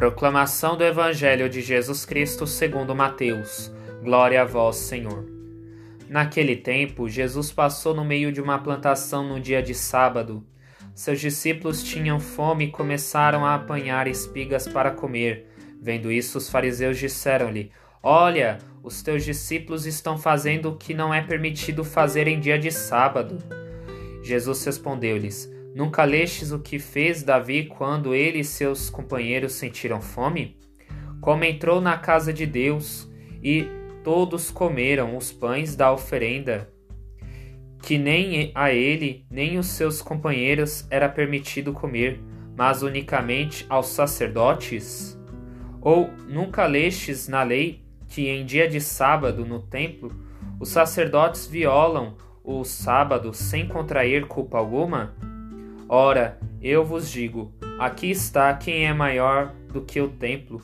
Proclamação do Evangelho de Jesus Cristo segundo Mateus. Glória a vós, Senhor. Naquele tempo, Jesus passou no meio de uma plantação no dia de sábado. Seus discípulos tinham fome e começaram a apanhar espigas para comer. Vendo isso, os fariseus disseram-lhe: Olha, os teus discípulos estão fazendo o que não é permitido fazer em dia de sábado. Jesus respondeu-lhes: Nunca lestes o que fez Davi quando ele e seus companheiros sentiram fome? Como entrou na casa de Deus e todos comeram os pães da oferenda, que nem a ele nem os seus companheiros era permitido comer, mas unicamente aos sacerdotes? Ou nunca lestes na lei que em dia de sábado no templo os sacerdotes violam o sábado sem contrair culpa alguma? Ora, eu vos digo: aqui está quem é maior do que o templo.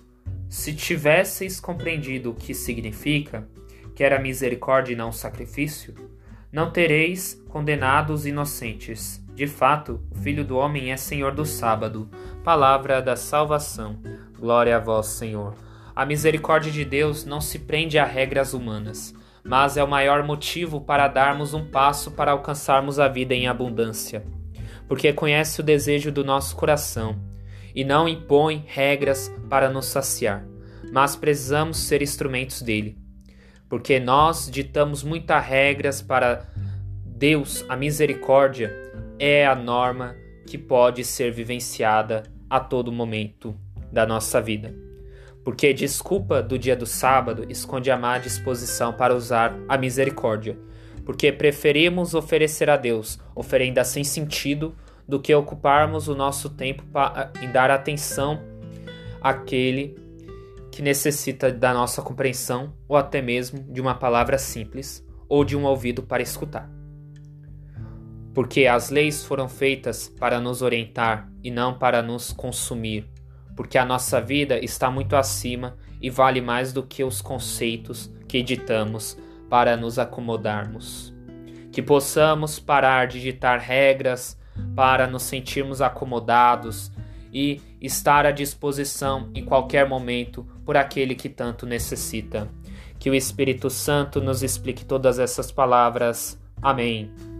Se tivesseis compreendido o que significa, que era misericórdia e não sacrifício, não tereis condenados inocentes. De fato, o Filho do Homem é Senhor do sábado. Palavra da salvação. Glória a vós, Senhor. A misericórdia de Deus não se prende a regras humanas, mas é o maior motivo para darmos um passo para alcançarmos a vida em abundância porque conhece o desejo do nosso coração e não impõe regras para nos saciar, mas precisamos ser instrumentos dele. Porque nós ditamos muitas regras para Deus, a misericórdia é a norma que pode ser vivenciada a todo momento da nossa vida. Porque desculpa do dia do sábado esconde a má disposição para usar a misericórdia porque preferimos oferecer a Deus oferenda sem sentido do que ocuparmos o nosso tempo em dar atenção àquele que necessita da nossa compreensão ou até mesmo de uma palavra simples ou de um ouvido para escutar. Porque as leis foram feitas para nos orientar e não para nos consumir, porque a nossa vida está muito acima e vale mais do que os conceitos que editamos para nos acomodarmos. Que possamos parar de ditar regras para nos sentirmos acomodados e estar à disposição em qualquer momento por aquele que tanto necessita. Que o Espírito Santo nos explique todas essas palavras. Amém.